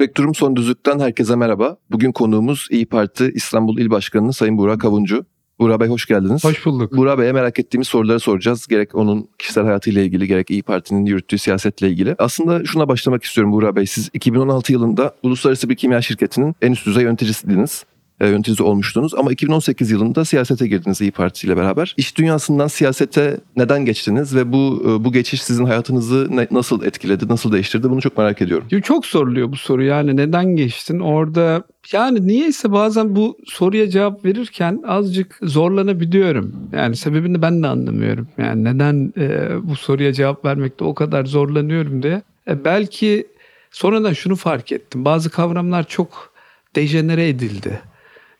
Spektrum Son Düzlük'ten herkese merhaba. Bugün konuğumuz İyi Parti İstanbul İl Başkanı Sayın Burak Avuncu. Burak Bey hoş geldiniz. Hoş bulduk. Burak Bey'e merak ettiğimiz soruları soracağız. Gerek onun kişisel hayatıyla ilgili gerek İyi Parti'nin yürüttüğü siyasetle ilgili. Aslında şuna başlamak istiyorum Burak Bey. Siz 2016 yılında uluslararası bir kimya şirketinin en üst düzey yöneticisiydiniz e, yöneticisi olmuştunuz ama 2018 yılında siyasete girdiniz İyi Parti ile beraber. İş dünyasından siyasete neden geçtiniz ve bu e, bu geçiş sizin hayatınızı ne, nasıl etkiledi, nasıl değiştirdi bunu çok merak ediyorum. Çok soruluyor bu soru yani neden geçtin orada yani niyeyse bazen bu soruya cevap verirken azıcık zorlanabiliyorum. Yani sebebini ben de anlamıyorum. Yani neden e, bu soruya cevap vermekte o kadar zorlanıyorum diye. E, belki sonradan şunu fark ettim. Bazı kavramlar çok dejenere edildi.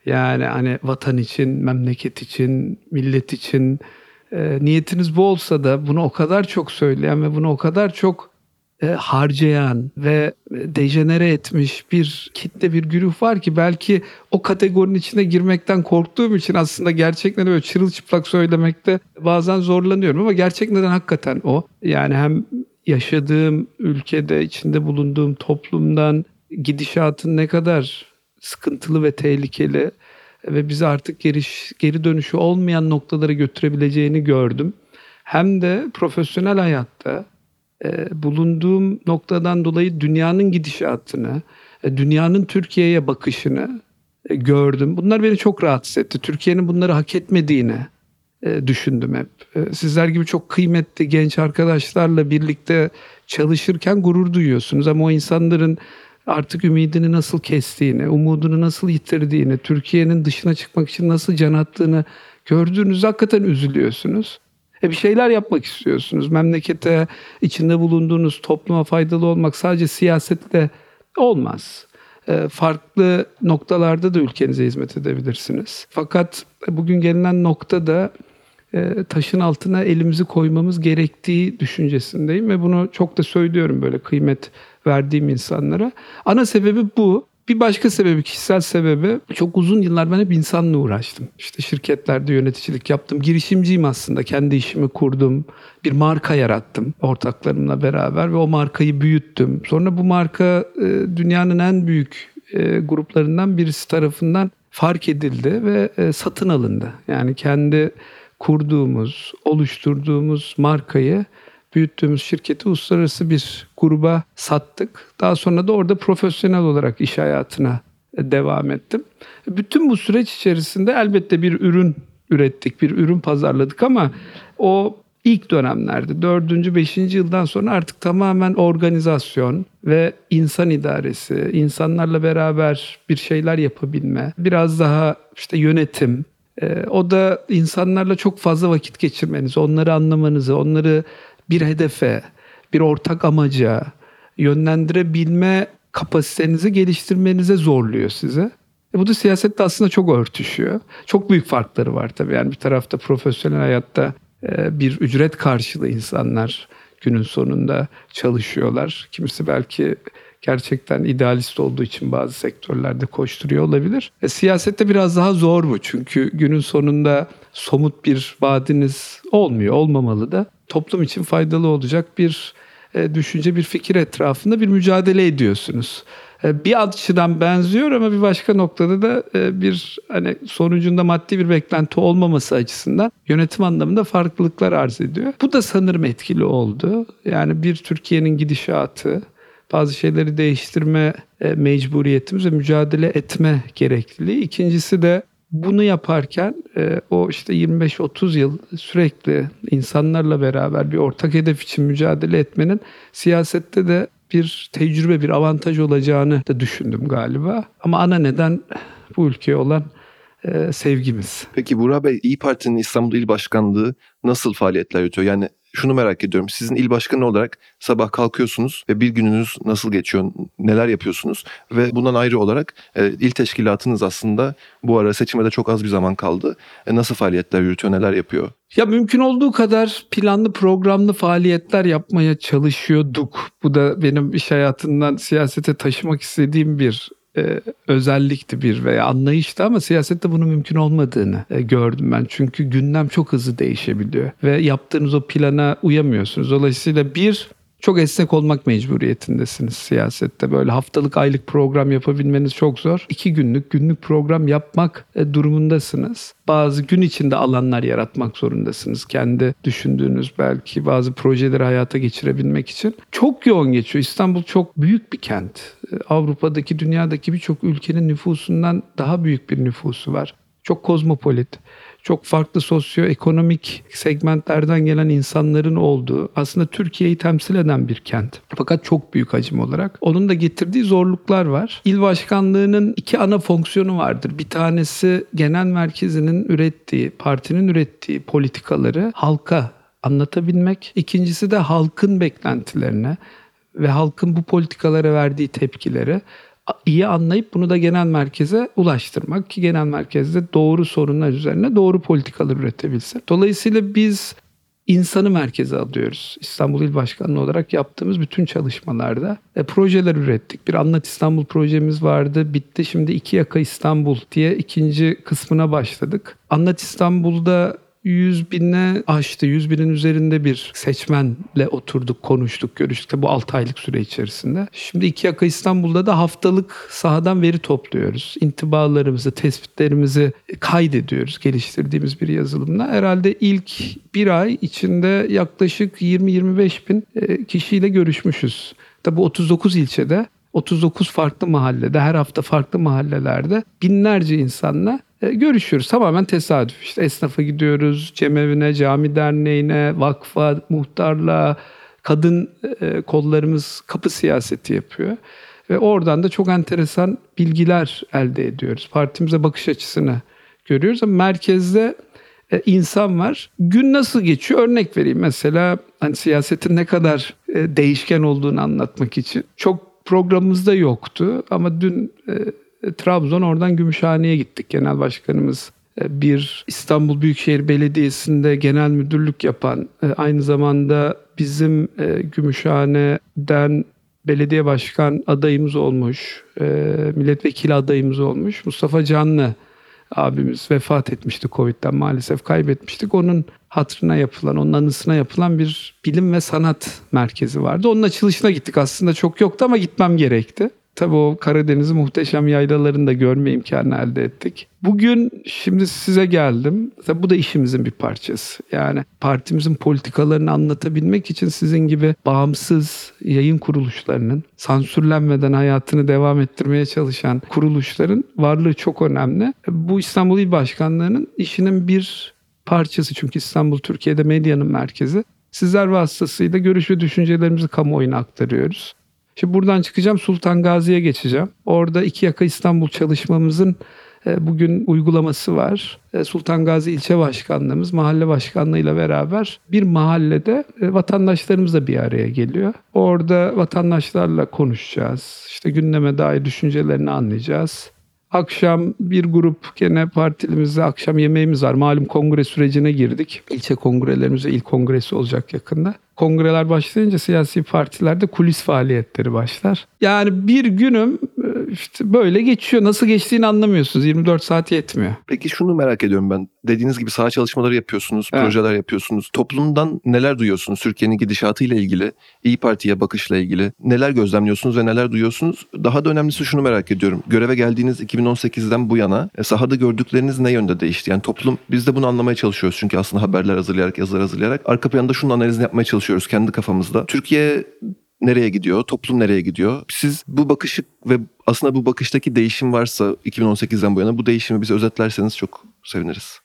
Yani hani vatan için, memleket için, millet için e, niyetiniz bu olsa da bunu o kadar çok söyleyen ve bunu o kadar çok e, harcayan ve dejenere etmiş bir kitle bir güruh var ki belki o kategorinin içine girmekten korktuğum için aslında gerçekleri böyle çırılçıplak söylemekte bazen zorlanıyorum ama gerçek neden hakikaten o. Yani hem yaşadığım ülkede, içinde bulunduğum toplumdan gidişatın ne kadar sıkıntılı ve tehlikeli ve bizi artık geri, geri dönüşü olmayan noktalara götürebileceğini gördüm. Hem de profesyonel hayatta e, bulunduğum noktadan dolayı dünyanın gidişatını, e, dünyanın Türkiye'ye bakışını e, gördüm. Bunlar beni çok rahatsız etti. Türkiye'nin bunları hak etmediğini e, düşündüm hep. E, sizler gibi çok kıymetli genç arkadaşlarla birlikte çalışırken gurur duyuyorsunuz ama o insanların artık ümidini nasıl kestiğini, umudunu nasıl yitirdiğini, Türkiye'nin dışına çıkmak için nasıl can attığını gördüğünüzde hakikaten üzülüyorsunuz. E bir şeyler yapmak istiyorsunuz. Memlekete, içinde bulunduğunuz topluma faydalı olmak sadece siyasetle olmaz. E, farklı noktalarda da ülkenize hizmet edebilirsiniz. Fakat bugün gelinen noktada e, taşın altına elimizi koymamız gerektiği düşüncesindeyim ve bunu çok da söylüyorum böyle kıymet verdiğim insanlara. Ana sebebi bu. Bir başka sebebi, kişisel sebebi çok uzun yıllar ben hep insanla uğraştım. İşte şirketlerde yöneticilik yaptım. Girişimciyim aslında. Kendi işimi kurdum. Bir marka yarattım ortaklarımla beraber ve o markayı büyüttüm. Sonra bu marka e, dünyanın en büyük e, gruplarından birisi tarafından fark edildi ve e, satın alındı. Yani kendi kurduğumuz, oluşturduğumuz markayı büyüttüğümüz şirketi uluslararası bir gruba sattık. Daha sonra da orada profesyonel olarak iş hayatına devam ettim. Bütün bu süreç içerisinde elbette bir ürün ürettik, bir ürün pazarladık ama o ilk dönemlerde, dördüncü, beşinci yıldan sonra artık tamamen organizasyon ve insan idaresi, insanlarla beraber bir şeyler yapabilme, biraz daha işte yönetim, e, o da insanlarla çok fazla vakit geçirmenizi, onları anlamanızı, onları bir hedefe, bir ortak amaca yönlendirebilme kapasitenizi geliştirmenize zorluyor size. E bu da siyasette aslında çok örtüşüyor. Çok büyük farkları var tabii. Yani bir tarafta profesyonel hayatta e, bir ücret karşılığı insanlar günün sonunda çalışıyorlar. Kimisi belki gerçekten idealist olduğu için bazı sektörlerde koşturuyor olabilir. E, siyasette biraz daha zor bu çünkü günün sonunda somut bir vaadiniz olmuyor, olmamalı da toplum için faydalı olacak bir e, düşünce, bir fikir etrafında bir mücadele ediyorsunuz. E, bir açıdan benziyor ama bir başka noktada da e, bir hani sonucunda maddi bir beklenti olmaması açısından yönetim anlamında farklılıklar arz ediyor. Bu da sanırım etkili oldu. Yani bir Türkiye'nin gidişatı, bazı şeyleri değiştirme e, mecburiyetimiz ve mücadele etme gerekliliği. İkincisi de bunu yaparken e, o işte 25-30 yıl sürekli insanlarla beraber bir ortak hedef için mücadele etmenin siyasette de bir tecrübe, bir avantaj olacağını da düşündüm galiba. Ama ana neden bu ülkeye olan e, sevgimiz. Peki Burak Bey İyi Parti'nin İstanbul İl Başkanlığı nasıl faaliyetler yürütüyor? Yani şunu merak ediyorum. Sizin il başkanı olarak sabah kalkıyorsunuz ve bir gününüz nasıl geçiyor, neler yapıyorsunuz? Ve bundan ayrı olarak e, il teşkilatınız aslında bu ara seçime de çok az bir zaman kaldı. E, nasıl faaliyetler yürütüyor, neler yapıyor? Ya mümkün olduğu kadar planlı programlı faaliyetler yapmaya çalışıyorduk. Bu da benim iş hayatından siyasete taşımak istediğim bir e, özellikti bir veya anlayıştı ama siyasette bunun mümkün olmadığını e, gördüm ben. Çünkü gündem çok hızlı değişebiliyor ve yaptığınız o plana uyamıyorsunuz. Dolayısıyla bir çok esnek olmak mecburiyetindesiniz siyasette. Böyle haftalık aylık program yapabilmeniz çok zor. İki günlük günlük program yapmak e, durumundasınız. Bazı gün içinde alanlar yaratmak zorundasınız. Kendi düşündüğünüz belki bazı projeleri hayata geçirebilmek için. Çok yoğun geçiyor. İstanbul çok büyük bir kent. E, Avrupa'daki, dünyadaki birçok ülkenin nüfusundan daha büyük bir nüfusu var. Çok kozmopolit çok farklı sosyoekonomik segmentlerden gelen insanların olduğu aslında Türkiye'yi temsil eden bir kent. Fakat çok büyük hacim olarak. Onun da getirdiği zorluklar var. İl başkanlığının iki ana fonksiyonu vardır. Bir tanesi genel merkezinin ürettiği, partinin ürettiği politikaları halka anlatabilmek. İkincisi de halkın beklentilerine ve halkın bu politikalara verdiği tepkileri iyi anlayıp bunu da genel merkeze ulaştırmak ki genel merkezde doğru sorunlar üzerine doğru politikalar üretebilsin. Dolayısıyla biz insanı merkeze alıyoruz. İstanbul İl Başkanlığı olarak yaptığımız bütün çalışmalarda e, projeler ürettik. Bir Anlat İstanbul projemiz vardı. Bitti. Şimdi iki yaka İstanbul diye ikinci kısmına başladık. Anlat İstanbul'da 100 bine aştı. 100 binin üzerinde bir seçmenle oturduk, konuştuk, görüştük. Bu 6 aylık süre içerisinde. Şimdi iki yaka İstanbul'da da haftalık sahadan veri topluyoruz. İntibalarımızı, tespitlerimizi kaydediyoruz geliştirdiğimiz bir yazılımla. Herhalde ilk bir ay içinde yaklaşık 20-25 bin e, kişiyle görüşmüşüz. Tabi 39 ilçede 39 farklı mahallede, her hafta farklı mahallelerde binlerce insanla e, görüşüyoruz. Tamamen tesadüf. İşte esnafa gidiyoruz, cemevine, cami derneğine, vakfa, muhtarla, kadın e, kollarımız kapı siyaseti yapıyor. Ve oradan da çok enteresan bilgiler elde ediyoruz. Partimize bakış açısını görüyoruz ama merkezde e, insan var. Gün nasıl geçiyor? Örnek vereyim. Mesela hani siyasetin ne kadar değişken olduğunu anlatmak için. Çok programımızda yoktu ama dün e, Trabzon oradan Gümüşhane'ye gittik. Genel başkanımız e, bir İstanbul Büyükşehir Belediyesi'nde genel müdürlük yapan e, aynı zamanda bizim Gümüşhane'den belediye başkan adayımız olmuş, milletvekili adayımız olmuş Mustafa Canlı abimiz vefat etmişti Covid'den maalesef kaybetmiştik. Onun hatırına yapılan, onun anısına yapılan bir bilim ve sanat merkezi vardı. Onun açılışına gittik aslında çok yoktu ama gitmem gerekti. Tabii o Karadeniz'in muhteşem yaylalarını da görme imkanı elde ettik. Bugün şimdi size geldim. Tabii bu da işimizin bir parçası. Yani partimizin politikalarını anlatabilmek için sizin gibi bağımsız yayın kuruluşlarının sansürlenmeden hayatını devam ettirmeye çalışan kuruluşların varlığı çok önemli. Bu İstanbul İl Başkanlığı'nın işinin bir parçası. Çünkü İstanbul Türkiye'de medyanın merkezi. Sizler vasıtasıyla görüş ve düşüncelerimizi kamuoyuna aktarıyoruz. Şimdi buradan çıkacağım Sultan Gazi'ye geçeceğim. Orada iki yaka İstanbul çalışmamızın e, bugün uygulaması var. E, Sultan Gazi ilçe başkanlığımız mahalle başkanlığıyla beraber bir mahallede e, vatandaşlarımız da bir araya geliyor. Orada vatandaşlarla konuşacağız. İşte gündeme dair düşüncelerini anlayacağız. Akşam bir grup gene partilimizde akşam yemeğimiz var. Malum kongre sürecine girdik. İlçe kongrelerimize ilk kongresi olacak yakında kongreler başlayınca siyasi partilerde kulis faaliyetleri başlar. Yani bir günüm e, işte böyle geçiyor. Nasıl geçtiğini anlamıyorsunuz. 24 saat yetmiyor. Peki şunu merak ediyorum ben. Dediğiniz gibi saha çalışmaları yapıyorsunuz, Evet. projeler yapıyorsunuz. Toplumdan neler duyuyorsunuz? Türkiye'nin gidişatıyla ilgili, İyi Parti'ye bakışla ilgili neler gözlemliyorsunuz ve neler duyuyorsunuz? Daha da önemlisi şunu merak ediyorum. Göreve geldiğiniz 2018'den bu yana e, sahada gördükleriniz ne yönde değişti? Yani toplum biz de bunu anlamaya çalışıyoruz. Çünkü aslında haberler hazırlayarak, yazılar hazırlayarak arka planda şunun analizini yapmaya çalışıyoruz kendi kafamızda. Türkiye nereye gidiyor? Toplum nereye gidiyor? Siz bu bakışı ve aslında bu bakıştaki değişim varsa 2018'den bu yana bu değişimi bize özetlerseniz çok seviniriz.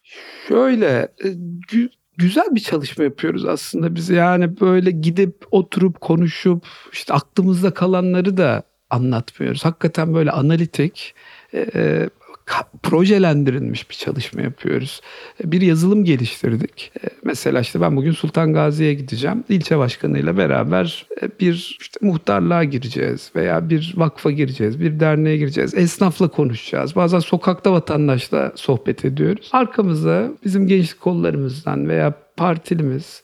Şöyle e, gü- güzel bir çalışma yapıyoruz aslında biz. Yani böyle gidip oturup konuşup işte aklımızda kalanları da anlatmıyoruz. Hakikaten böyle analitik e, e, projelendirilmiş bir çalışma yapıyoruz. Bir yazılım geliştirdik. E, Mesela işte ben bugün Sultan Gazi'ye gideceğim. İlçe başkanıyla beraber e, bir işte muhtarlığa gireceğiz veya bir vakfa gireceğiz, bir derneğe gireceğiz. Esnafla konuşacağız. Bazen sokakta vatandaşla sohbet ediyoruz. Arkamızda bizim gençlik kollarımızdan veya partilimiz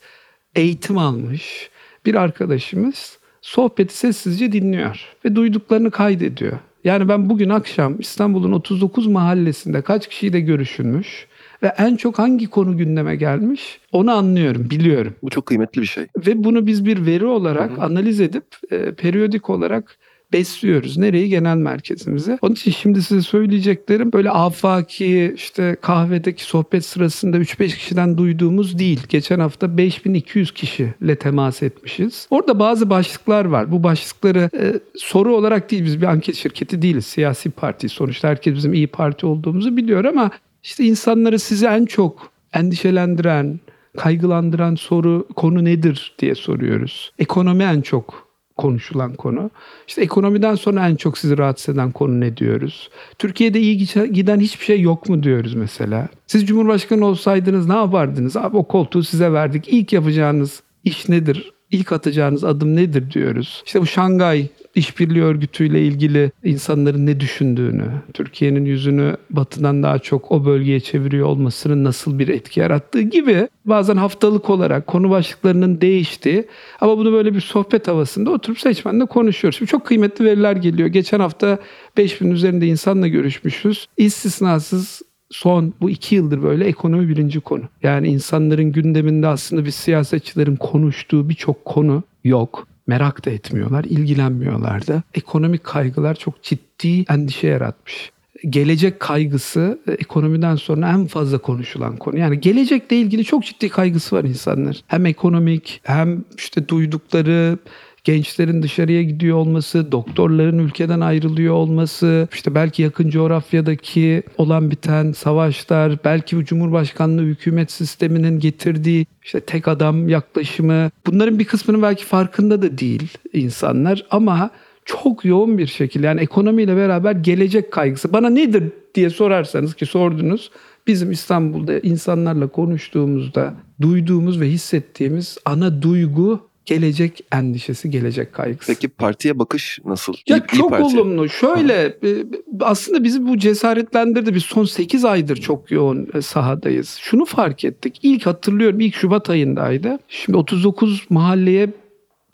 eğitim almış bir arkadaşımız sohbeti sessizce dinliyor ve duyduklarını kaydediyor. Yani ben bugün akşam İstanbul'un 39 mahallesinde kaç kişiyle görüşülmüş ve en çok hangi konu gündeme gelmiş onu anlıyorum, biliyorum. Bu çok kıymetli bir şey. Ve bunu biz bir veri olarak analiz edip e, periyodik olarak besliyoruz. Nereyi? Genel merkezimize. Onun için şimdi size söyleyeceklerim böyle afaki işte kahvedeki sohbet sırasında 3-5 kişiden duyduğumuz değil. Geçen hafta 5200 kişiyle temas etmişiz. Orada bazı başlıklar var. Bu başlıkları e, soru olarak değil biz bir anket şirketi değiliz. Siyasi parti sonuçta herkes bizim iyi parti olduğumuzu biliyor ama işte insanları sizi en çok endişelendiren, kaygılandıran soru konu nedir diye soruyoruz. Ekonomi en çok konuşulan konu. İşte ekonomiden sonra en çok sizi rahatsız eden konu ne diyoruz? Türkiye'de iyi giden hiçbir şey yok mu diyoruz mesela. Siz Cumhurbaşkanı olsaydınız ne yapardınız? Abi o koltuğu size verdik. İlk yapacağınız iş nedir? İlk atacağınız adım nedir diyoruz. İşte bu Şangay İşbirliği Örgütü'yle ilgili insanların ne düşündüğünü, Türkiye'nin yüzünü batıdan daha çok o bölgeye çeviriyor olmasının nasıl bir etki yarattığı gibi bazen haftalık olarak konu başlıklarının değiştiği ama bunu böyle bir sohbet havasında oturup seçmenle konuşuyoruz. Şimdi çok kıymetli veriler geliyor. Geçen hafta 5000 üzerinde insanla görüşmüşüz. İstisnasız son bu iki yıldır böyle ekonomi birinci konu. Yani insanların gündeminde aslında biz siyasetçilerin konuştuğu birçok konu yok. Merak da etmiyorlar, ilgilenmiyorlar da. Ekonomik kaygılar çok ciddi endişe yaratmış. Gelecek kaygısı e, ekonomiden sonra en fazla konuşulan konu. Yani gelecekle ilgili çok ciddi kaygısı var insanlar. Hem ekonomik hem işte duydukları gençlerin dışarıya gidiyor olması, doktorların ülkeden ayrılıyor olması, işte belki yakın coğrafyadaki olan biten savaşlar, belki bu Cumhurbaşkanlığı hükümet sisteminin getirdiği işte tek adam yaklaşımı. Bunların bir kısmının belki farkında da değil insanlar ama çok yoğun bir şekilde yani ekonomiyle beraber gelecek kaygısı. Bana nedir diye sorarsanız ki sordunuz. Bizim İstanbul'da insanlarla konuştuğumuzda duyduğumuz ve hissettiğimiz ana duygu gelecek endişesi, gelecek kaygısı. Peki partiye bakış nasıl? Ya İyi- iyi çok Parti. olumlu. Şöyle e, aslında bizi bu cesaretlendirdi. Biz son 8 aydır çok yoğun e, sahadayız. Şunu fark ettik. İlk hatırlıyorum ilk Şubat ayındaydı. Şimdi 39 mahalleye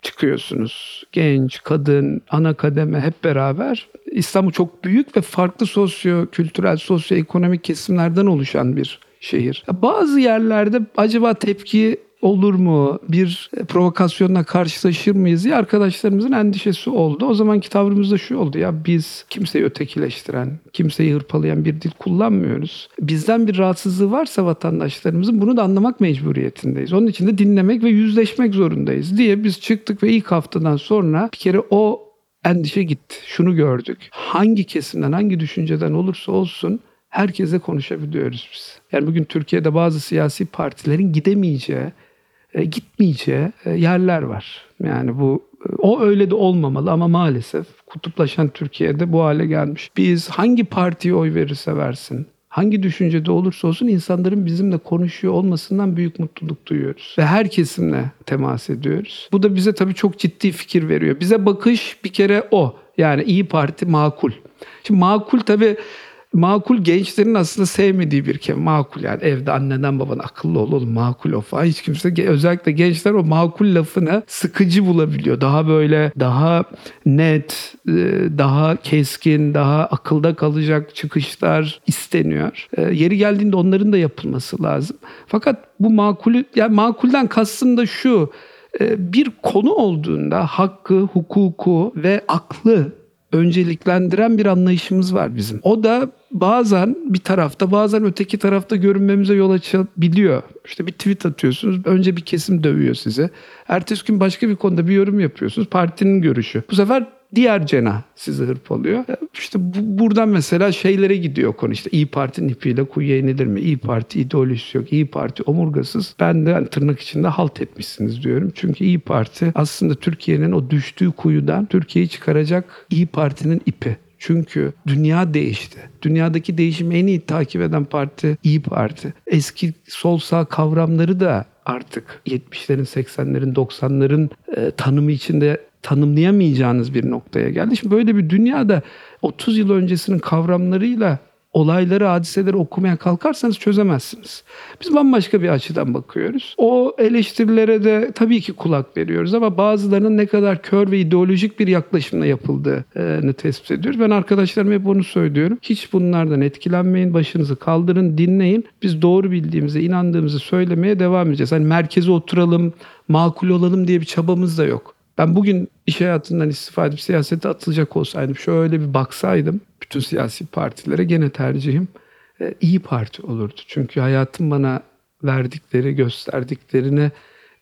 çıkıyorsunuz. Genç, kadın, ana kademe hep beraber. İstanbul çok büyük ve farklı sosyo kültürel, sosyoekonomik kesimlerden oluşan bir şehir. Bazı yerlerde acaba tepki olur mu? Bir provokasyonla karşılaşır mıyız diye arkadaşlarımızın endişesi oldu. O zamanki tavrımız da şu oldu ya biz kimseyi ötekileştiren, kimseyi hırpalayan bir dil kullanmıyoruz. Bizden bir rahatsızlığı varsa vatandaşlarımızın bunu da anlamak mecburiyetindeyiz. Onun için de dinlemek ve yüzleşmek zorundayız diye biz çıktık ve ilk haftadan sonra bir kere o endişe gitti. Şunu gördük. Hangi kesimden, hangi düşünceden olursa olsun herkese konuşabiliyoruz biz. Yani bugün Türkiye'de bazı siyasi partilerin gidemeyeceği, e, gitmeyeceği e, yerler var. Yani bu e, o öyle de olmamalı ama maalesef kutuplaşan Türkiye'de bu hale gelmiş. Biz hangi partiye oy verirse versin, hangi düşüncede olursa olsun insanların bizimle konuşuyor olmasından büyük mutluluk duyuyoruz. Ve her kesimle temas ediyoruz. Bu da bize tabii çok ciddi fikir veriyor. Bize bakış bir kere o. Yani iyi Parti makul. Şimdi makul tabii makul gençlerin aslında sevmediği bir kelime. Makul yani evde anneden baban akıllı ol oğlum makul ol falan. Hiç kimse özellikle gençler o makul lafını sıkıcı bulabiliyor. Daha böyle daha net, e, daha keskin, daha akılda kalacak çıkışlar isteniyor. E, Yeri geldiğinde onların da yapılması lazım. Fakat bu makulü yani makulden kastım da şu e, bir konu olduğunda hakkı, hukuku ve aklı önceliklendiren bir anlayışımız var bizim. O da bazen bir tarafta bazen öteki tarafta görünmemize yol açabiliyor. İşte bir tweet atıyorsunuz önce bir kesim dövüyor sizi. Ertesi gün başka bir konuda bir yorum yapıyorsunuz partinin görüşü. Bu sefer diğer cenah sizi hırpalıyor. İşte bu, buradan mesela şeylere gidiyor konu işte İyi Parti'nin ipiyle kuyuya inilir mi? İyi Parti ideolojisi yok. İyi Parti omurgasız. Ben de hani tırnak içinde halt etmişsiniz diyorum. Çünkü İyi Parti aslında Türkiye'nin o düştüğü kuyudan Türkiye'yi çıkaracak İyi Parti'nin ipi. Çünkü dünya değişti. Dünyadaki değişimi en iyi takip eden parti İyi Parti. Eski sol sağ kavramları da artık 70'lerin, 80'lerin, 90'ların e, tanımı içinde tanımlayamayacağınız bir noktaya geldi. Şimdi böyle bir dünyada 30 yıl öncesinin kavramlarıyla olayları, hadiseleri okumaya kalkarsanız çözemezsiniz. Biz bambaşka bir açıdan bakıyoruz. O eleştirilere de tabii ki kulak veriyoruz ama bazılarının ne kadar kör ve ideolojik bir yaklaşımla yapıldığını tespit ediyoruz. Ben arkadaşlarıma hep onu söylüyorum. Hiç bunlardan etkilenmeyin, başınızı kaldırın, dinleyin. Biz doğru bildiğimize, inandığımızı söylemeye devam edeceğiz. Hani merkeze oturalım, makul olalım diye bir çabamız da yok. Ben bugün iş hayatından istifa edip siyasete atılacak olsaydım, şöyle bir baksaydım bütün siyasi partilere gene tercihim e, iyi Parti olurdu. Çünkü hayatım bana verdikleri, gösterdiklerini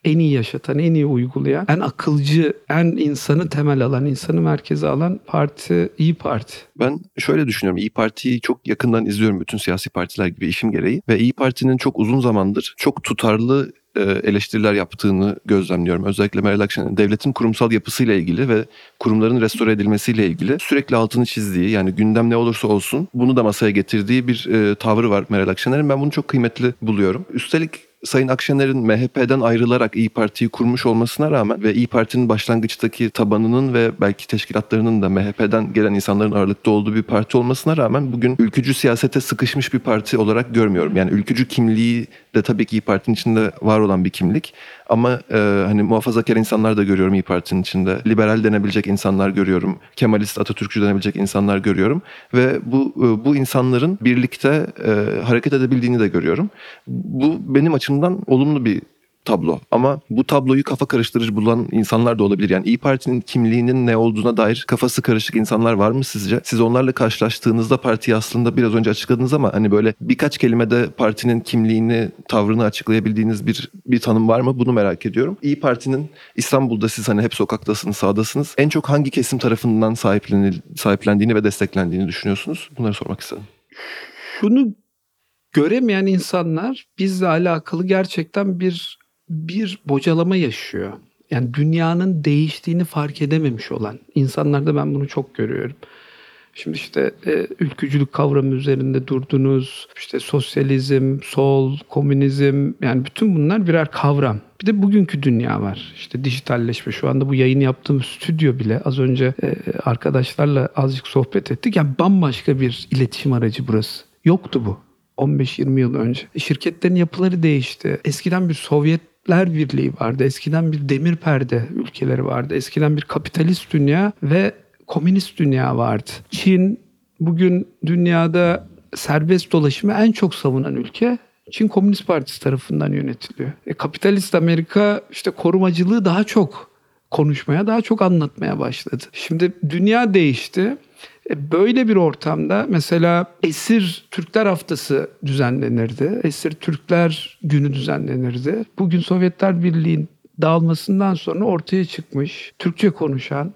en iyi yaşatan, en iyi uygulayan, en akılcı, en insanı temel alan, insanı merkeze alan parti iyi Parti. Ben şöyle düşünüyorum. İyi Parti'yi çok yakından izliyorum bütün siyasi partiler gibi işim gereği. Ve İyi Parti'nin çok uzun zamandır çok tutarlı e, eleştiriler yaptığını gözlemliyorum. Özellikle Meral Akşener'in devletin kurumsal yapısıyla ilgili ve kurumların restore edilmesiyle ilgili sürekli altını çizdiği yani gündem ne olursa olsun bunu da masaya getirdiği bir e, tavrı var Meral Akşener'in. Ben bunu çok kıymetli buluyorum. Üstelik Sayın Akşener'in MHP'den ayrılarak İyi Parti'yi kurmuş olmasına rağmen ve İyi Parti'nin başlangıçtaki tabanının ve belki teşkilatlarının da MHP'den gelen insanların ağırlıkta olduğu bir parti olmasına rağmen bugün ülkücü siyasete sıkışmış bir parti olarak görmüyorum. Yani ülkücü kimliği de tabii ki İyi Parti'nin içinde var olan bir kimlik. Ama e, hani muhafazakar insanlar da görüyorum İyi Parti'nin içinde. Liberal denebilecek insanlar görüyorum. Kemalist, Atatürkçü denebilecek insanlar görüyorum. Ve bu e, bu insanların birlikte e, hareket edebildiğini de görüyorum. Bu benim açımdan olumlu bir tablo. Ama bu tabloyu kafa karıştırıcı bulan insanlar da olabilir. Yani İyi Parti'nin kimliğinin ne olduğuna dair kafası karışık insanlar var mı sizce? Siz onlarla karşılaştığınızda partiyi aslında biraz önce açıkladınız ama hani böyle birkaç kelimede partinin kimliğini, tavrını açıklayabildiğiniz bir bir tanım var mı? Bunu merak ediyorum. İyi Parti'nin İstanbul'da siz hani hep sokaktasınız, sahadasınız. En çok hangi kesim tarafından sahiplenil, sahiplendiğini ve desteklendiğini düşünüyorsunuz? Bunları sormak istedim. Şunu göremeyen insanlar bizle alakalı gerçekten bir bir bocalama yaşıyor. Yani dünyanın değiştiğini fark edememiş olan insanlarda ben bunu çok görüyorum. Şimdi işte e, ülkücülük kavramı üzerinde durdunuz. İşte sosyalizm, sol, komünizm yani bütün bunlar birer kavram. Bir de bugünkü dünya var. İşte dijitalleşme. Şu anda bu yayın yaptığım stüdyo bile az önce e, arkadaşlarla azıcık sohbet ettik. Yani bambaşka bir iletişim aracı burası. Yoktu bu. 15-20 yıl önce. Şirketlerin yapıları değişti. Eskiden bir Sovyetler Birliği vardı. Eskiden bir demir perde ülkeleri vardı. Eskiden bir kapitalist dünya ve komünist dünya vardı. Çin bugün dünyada serbest dolaşımı en çok savunan ülke. Çin Komünist Partisi tarafından yönetiliyor. E, kapitalist Amerika işte korumacılığı daha çok konuşmaya, daha çok anlatmaya başladı. Şimdi dünya değişti. E, Böyle bir ortamda mesela Esir Türkler Haftası düzenlenirdi. Esir Türkler Günü düzenlenirdi. Bugün Sovyetler Birliği'nin dağılmasından sonra ortaya çıkmış Türkçe konuşan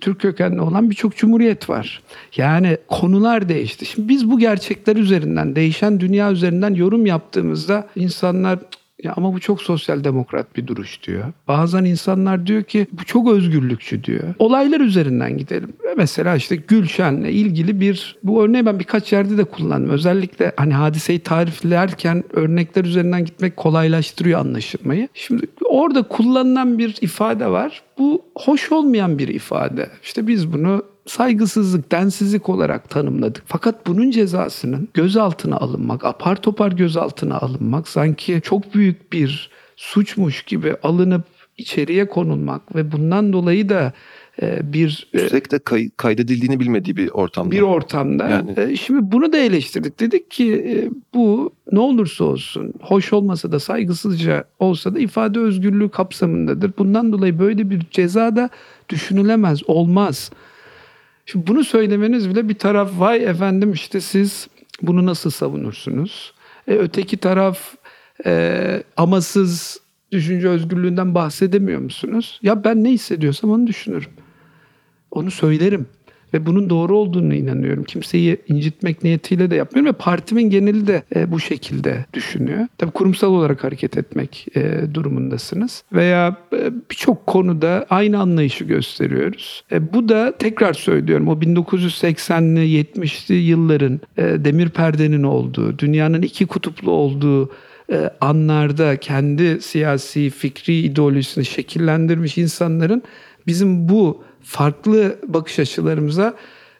Türk kökenli olan birçok cumhuriyet var. Yani konular değişti. Şimdi biz bu gerçekler üzerinden, değişen dünya üzerinden yorum yaptığımızda insanlar ya ama bu çok sosyal demokrat bir duruş diyor. Bazen insanlar diyor ki bu çok özgürlükçü diyor. Olaylar üzerinden gidelim. Mesela işte Gülşen'le ilgili bir bu örneği ben birkaç yerde de kullandım. Özellikle hani hadiseyi tariflerken örnekler üzerinden gitmek kolaylaştırıyor anlaşılmayı. Şimdi orada kullanılan bir ifade var. Bu hoş olmayan bir ifade. İşte biz bunu saygısızlık, densizlik olarak tanımladık. Fakat bunun cezasının gözaltına alınmak, apar topar gözaltına alınmak sanki çok büyük bir suçmuş gibi alınıp içeriye konulmak ve bundan dolayı da e, bir e, Üstelik de kay- kaydedildiğini bilmediği bir ortamda. bir ortamda. Yani- E, Şimdi bunu da eleştirdik. Dedik ki bu ne olursa olsun, hoş olmasa da saygısızca olsa da ifade özgürlüğü kapsamındadır. Bundan dolayı böyle bir ceza da düşünülemez, olmaz. Şimdi bunu söylemeniz bile bir taraf vay efendim işte siz bunu nasıl savunursunuz? E, öteki taraf e, amasız düşünce özgürlüğünden bahsedemiyor musunuz? Ya ben ne hissediyorsam onu düşünürüm. Onu söylerim. Ve bunun doğru olduğunu inanıyorum. Kimseyi incitmek niyetiyle de yapmıyorum ve partimin geneli de e, bu şekilde düşünüyor. Tabii kurumsal olarak hareket etmek e, durumundasınız. Veya e, birçok konuda aynı anlayışı gösteriyoruz. E, bu da tekrar söylüyorum o 1980'li 70'li yılların e, demir perdenin olduğu, dünyanın iki kutuplu olduğu e, anlarda kendi siyasi, fikri ideolojisini şekillendirmiş insanların bizim bu farklı bakış açılarımıza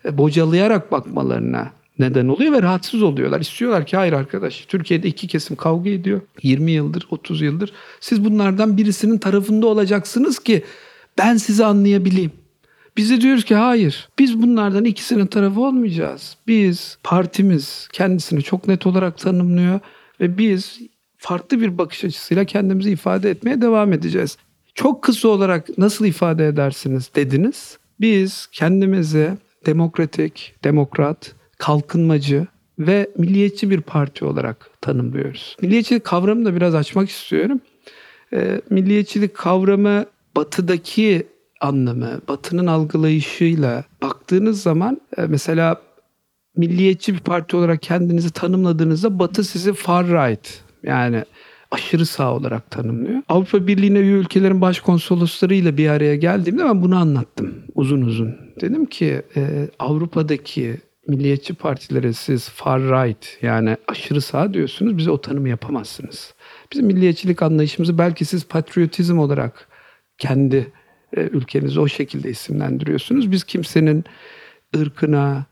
e, bocalayarak bakmalarına neden oluyor ve rahatsız oluyorlar. İstiyorlar ki hayır arkadaş Türkiye'de iki kesim kavga ediyor 20 yıldır 30 yıldır. Siz bunlardan birisinin tarafında olacaksınız ki ben sizi anlayabileyim. Biz de diyoruz ki hayır biz bunlardan ikisinin tarafı olmayacağız. Biz partimiz kendisini çok net olarak tanımlıyor ve biz farklı bir bakış açısıyla kendimizi ifade etmeye devam edeceğiz. Çok kısa olarak nasıl ifade edersiniz dediniz. Biz kendimizi demokratik, demokrat, kalkınmacı ve milliyetçi bir parti olarak tanımlıyoruz. Milliyetçilik kavramını da biraz açmak istiyorum. E, milliyetçilik kavramı batıdaki anlamı, batının algılayışıyla baktığınız zaman e, mesela milliyetçi bir parti olarak kendinizi tanımladığınızda batı sizi far right yani aşırı sağ olarak tanımlıyor. Avrupa Birliği'ne üye ülkelerin başkonsoloslarıyla bir araya geldiğimde ben bunu anlattım uzun uzun. Dedim ki e, Avrupa'daki milliyetçi partilere siz far right yani aşırı sağ diyorsunuz bize o tanımı yapamazsınız. Bizim milliyetçilik anlayışımızı belki siz patriotizm olarak kendi e, ülkenizi o şekilde isimlendiriyorsunuz. Biz kimsenin ırkına,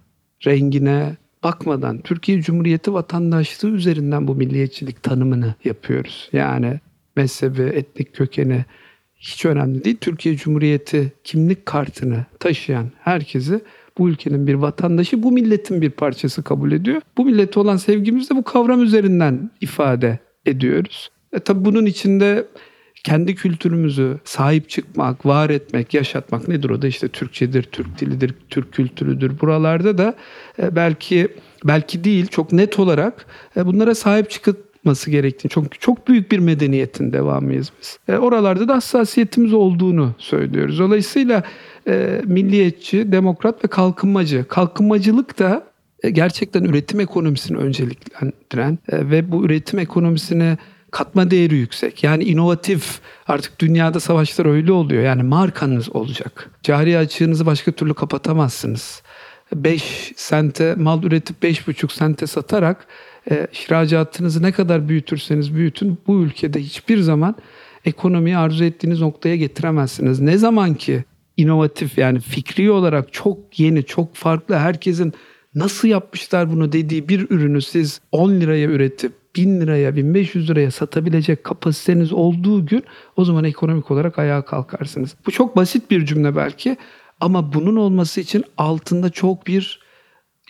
rengine bakmadan Türkiye Cumhuriyeti vatandaşlığı üzerinden bu milliyetçilik tanımını yapıyoruz. Yani mezhebi, etnik kökeni hiç önemli değil. Türkiye Cumhuriyeti kimlik kartını taşıyan herkesi bu ülkenin bir vatandaşı, bu milletin bir parçası kabul ediyor. Bu millete olan sevgimizi de bu kavram üzerinden ifade ediyoruz. E tabi bunun içinde kendi kültürümüzü sahip çıkmak, var etmek, yaşatmak nedir o da işte Türkçedir, Türk dilidir, Türk kültürüdür. Buralarda da e, belki belki değil çok net olarak e, bunlara sahip çıkılması gerektiğini çok çok büyük bir medeniyetin devamıyız biz. E, oralarda da hassasiyetimiz olduğunu söylüyoruz. Dolayısıyla milliyetçi, demokrat ve kalkınmacı. Kalkınmacılık da gerçekten üretim ekonomisini önceliklendiren ve bu üretim ekonomisini katma değeri yüksek. Yani inovatif. Artık dünyada savaşlar öyle oluyor. Yani markanız olacak. Cari açığınızı başka türlü kapatamazsınız. 5 sente mal üretip 5,5 sente satarak e, ihracatınızı ne kadar büyütürseniz büyütün bu ülkede hiçbir zaman ekonomiyi arzu ettiğiniz noktaya getiremezsiniz. Ne zaman ki inovatif yani fikri olarak çok yeni, çok farklı herkesin nasıl yapmışlar bunu dediği bir ürünü siz 10 liraya üretip 1000 liraya 1500 liraya satabilecek kapasiteniz olduğu gün o zaman ekonomik olarak ayağa kalkarsınız. Bu çok basit bir cümle belki ama bunun olması için altında çok bir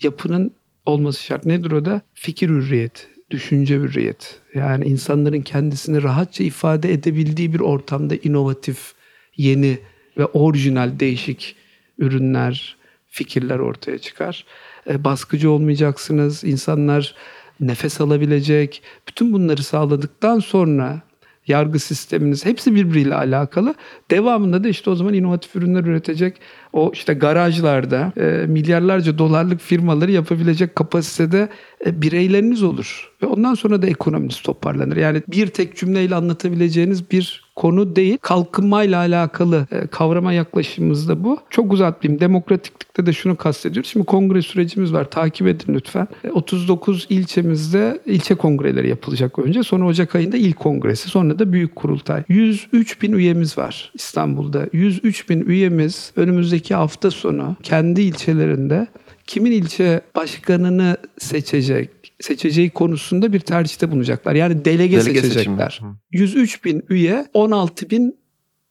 yapının olması şart. Nedir o da? Fikir hürriyet, düşünce hürriyet. Yani insanların kendisini rahatça ifade edebildiği bir ortamda inovatif, yeni ve orijinal değişik ürünler, fikirler ortaya çıkar. E, baskıcı olmayacaksınız. İnsanlar nefes alabilecek. Bütün bunları sağladıktan sonra yargı sisteminiz hepsi birbiriyle alakalı. Devamında da işte o zaman inovatif ürünler üretecek o işte garajlarda e, milyarlarca dolarlık firmaları yapabilecek kapasitede e, bireyleriniz olur. Ve ondan sonra da ekonominiz toparlanır. Yani bir tek cümleyle anlatabileceğiniz bir konu değil. Kalkınmayla alakalı e, kavrama yaklaşımımız da bu. Çok uzatmayayım. Demokratiklikte de şunu kastediyoruz. Şimdi kongre sürecimiz var. Takip edin lütfen. E, 39 ilçemizde ilçe kongreleri yapılacak önce. Sonra Ocak ayında ilk kongresi. Sonra da büyük kurultay. 103 bin üyemiz var İstanbul'da. 103 bin üyemiz önümüzdeki hafta sonu kendi ilçelerinde kimin ilçe başkanını seçecek, seçeceği konusunda bir tercihte bulunacaklar. Yani delege, Delege seçecekler. seçimi. 103 bin üye 16 bin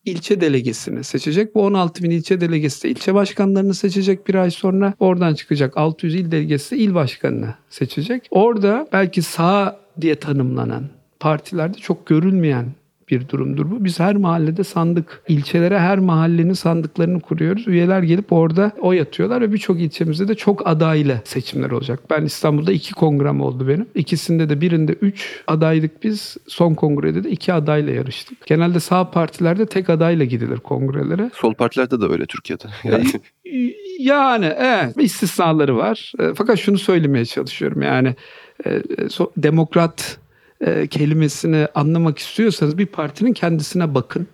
ilçe delegesini seçecek. Bu 16 bin ilçe delegesi de ilçe başkanlarını seçecek bir ay sonra. Oradan çıkacak 600 il delegesi de il başkanını seçecek. Orada belki sağ diye tanımlanan partilerde çok görülmeyen bir durumdur bu. Biz her mahallede sandık, ilçelere her mahallenin sandıklarını kuruyoruz. Üyeler gelip orada oy atıyorlar ve birçok ilçemizde de çok adaylı seçimler olacak. Ben İstanbul'da iki kongrem oldu benim. İkisinde de birinde üç adaylık biz. Son kongrede de iki adayla yarıştık. Genelde sağ partilerde tek adayla gidilir kongrelere. Sol partilerde de öyle Türkiye'de. Yani Yani evet istisnaları var. E, fakat şunu söylemeye çalışıyorum yani e, e, demokrat e, kelimesini anlamak istiyorsanız bir partinin kendisine bakın.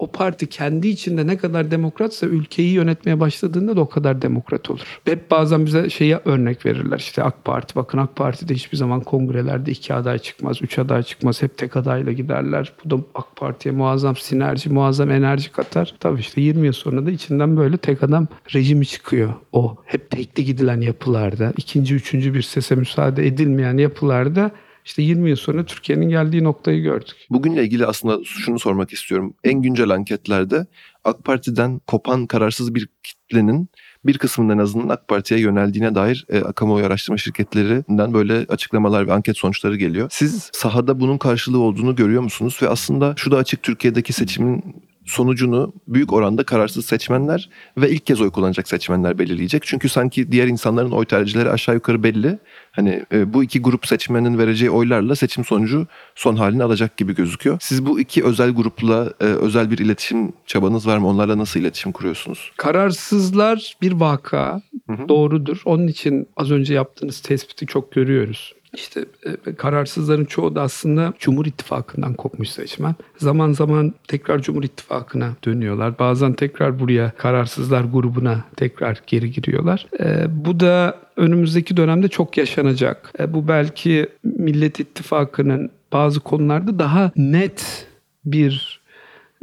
O parti kendi içinde ne kadar demokratsa ülkeyi yönetmeye başladığında da o kadar demokrat olur. Hep bazen bize şeye örnek verirler. İşte AK Parti bakın AK Parti'de hiçbir zaman kongrelerde iki aday çıkmaz, üç aday çıkmaz. Hep tek adayla giderler. Bu da AK Parti'ye muazzam sinerji, muazzam enerji katar. Tabii işte 20 yıl sonra da içinden böyle tek adam rejimi çıkıyor. O hep tekli gidilen yapılarda, ikinci, üçüncü bir sese müsaade edilmeyen yapılarda işte 20 yıl sonra Türkiye'nin geldiği noktayı gördük. Bugünle ilgili aslında şunu sormak istiyorum. En güncel anketlerde AK Parti'den kopan kararsız bir kitlenin bir kısmının en azından AK Parti'ye yöneldiğine dair e, kamuoyu araştırma şirketlerinden böyle açıklamalar ve anket sonuçları geliyor. Siz sahada bunun karşılığı olduğunu görüyor musunuz? Ve aslında şu da açık Türkiye'deki seçimin sonucunu büyük oranda kararsız seçmenler ve ilk kez oy kullanacak seçmenler belirleyecek. Çünkü sanki diğer insanların oy tercihleri aşağı yukarı belli. Hani e, bu iki grup seçmenin vereceği oylarla seçim sonucu son halini alacak gibi gözüküyor. Siz bu iki özel grupla e, özel bir iletişim çabanız var mı? Onlarla nasıl iletişim kuruyorsunuz? Kararsızlar bir vaka Hı hı. doğrudur. Onun için az önce yaptığınız tespiti çok görüyoruz. İşte e, kararsızların çoğu da aslında Cumhur İttifakı'ndan kopmuş seçmen. Zaman zaman tekrar Cumhur İttifakı'na dönüyorlar. Bazen tekrar buraya kararsızlar grubuna tekrar geri giriyorlar. E, bu da önümüzdeki dönemde çok yaşanacak. E, bu belki Millet İttifakı'nın bazı konularda daha net bir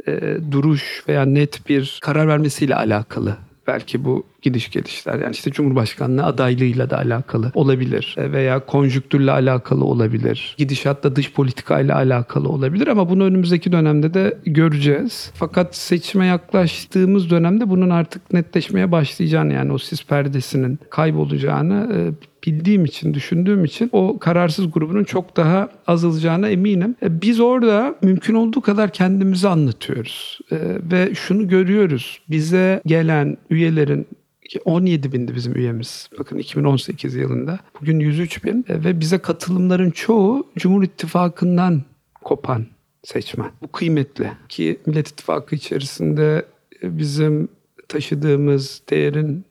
e, duruş veya net bir karar vermesiyle alakalı. Belki bu gidiş gelişler yani işte Cumhurbaşkanlığı adaylığıyla da alakalı olabilir E, veya konjüktürle alakalı olabilir. Gidişatla dış politikayla alakalı olabilir ama bunu önümüzdeki dönemde de göreceğiz. Fakat seçime yaklaştığımız dönemde bunun artık netleşmeye başlayacağını yani o sis perdesinin kaybolacağını e, bildiğim için, düşündüğüm için o kararsız grubunun çok daha azalacağına eminim. E, Biz orada mümkün olduğu kadar kendimizi anlatıyoruz. E, Ve şunu görüyoruz. Bize gelen üyelerin ki 17 bindi bizim üyemiz. Bakın 2018 yılında. Bugün 103 bin. E, Ve bize katılımların çoğu Cumhur İttifakı'ndan kopan seçmen. Bu kıymetli. Ki Millet İttifakı içerisinde bizim taşıdığımız değerin,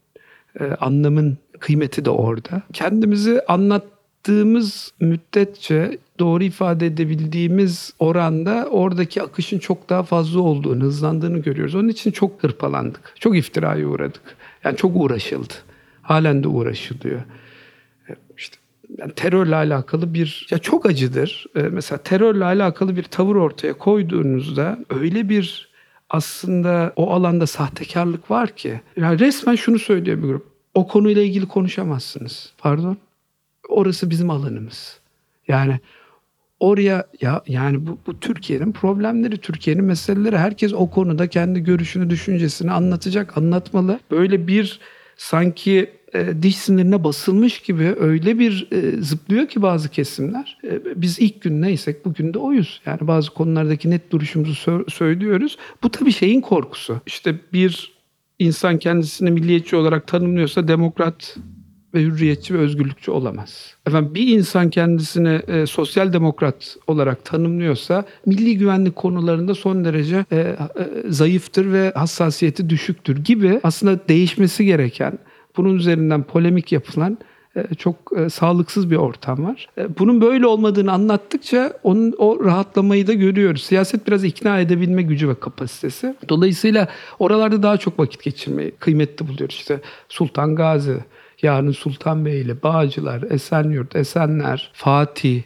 anlamın kıymeti de orada. Kendimizi anlattığımız müddetçe doğru ifade edebildiğimiz oranda oradaki akışın çok daha fazla olduğunu, hızlandığını görüyoruz. Onun için çok hırpalandık. Çok iftiraya uğradık. Yani çok uğraşıldı. Halen de uğraşılıyor. E, İşte yani terörle alakalı bir ya çok acıdır. E, mesela terörle alakalı bir tavır ortaya koyduğunuzda öyle bir aslında o alanda sahtekarlık var ki. Yani resmen şunu söylüyor bir grup. O konuyla ilgili konuşamazsınız. Pardon. Orası bizim alanımız. Yani oraya ya yani bu, bu Türkiye'nin problemleri, Türkiye'nin meseleleri. Herkes o konuda kendi görüşünü, düşüncesini anlatacak, anlatmalı. Böyle bir sanki e, diş sinirine basılmış gibi öyle bir e, zıplıyor ki bazı kesimler. E, biz ilk gün neysek bugün de oyuz. Yani bazı konulardaki net duruşumuzu sö- söylüyoruz. Bu tabii şeyin korkusu. İşte bir insan kendisini milliyetçi olarak tanımlıyorsa demokrat ve hürriyetçi ve özgürlükçü olamaz. Efendim bir insan kendisini e, sosyal demokrat olarak tanımlıyorsa milli güvenlik konularında son derece e, e, zayıftır ve hassasiyeti düşüktür gibi aslında değişmesi gereken bunun üzerinden polemik yapılan çok e, sağlıksız bir ortam var. E, Bunun böyle olmadığını anlattıkça onun o rahatlamayı da görüyoruz. Siyaset biraz ikna edebilme gücü ve kapasitesi. Dolayısıyla oralarda daha çok vakit geçirmeyi kıymetli buluyoruz. İşte Sultan Gazi, yarın Sultanbeyli, Bağcılar, Esenyurt, Esenler, Fatih